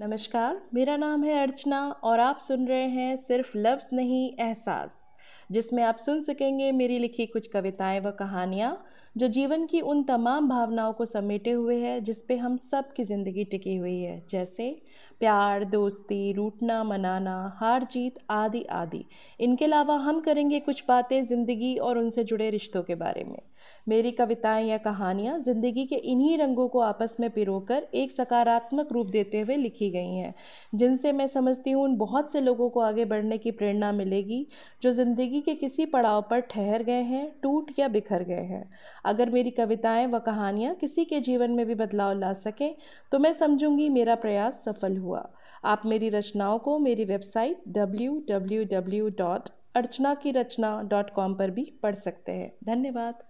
नमस्कार मेरा नाम है अर्चना और आप सुन रहे हैं सिर्फ़ लफ्ज़ नहीं एहसास। जिसमें आप सुन सकेंगे मेरी लिखी कुछ कविताएँ व कहानियाँ, जो जीवन की उन तमाम भावनाओं को समेटे हुए है, जिस पे हम सब की ज़िंदगी टिकी हुई है। जैसे, प्यार, दोस्ती रूटना मनाना, हार जीत, आदि आदि। इनके अलावा हम करेंगे कुछ बातें ज़िंदगी और उनसे जुड़े रिश्तों के बारे में। मेरी कविताएँ या कहानियाँ ज़िंदगी के इन्हीं रंगों को आपस में पिरोकर एक सकारात्मक रूप देते हुए लिखी गई हैं, जिनसे मैं समझती हूँ उन बहुत से लोगों को आगे बढ़ने की प्रेरणा मिलेगी, जो ज़िंदगी के किसी पड़ाव पर ठहर गए हैं, टूट या बिखर गए हैं। अगर मेरी कविताएँ व कहानियाँ किसी के जीवन में भी बदलाव ला सकें तो मैं समझूँगी मेरा प्रयास सफल हुआ। आप मेरी रचनाओं को मेरी website W W W dot Archana की रचना डॉट कॉम पर भी पढ़ सकते हैं। धन्यवाद।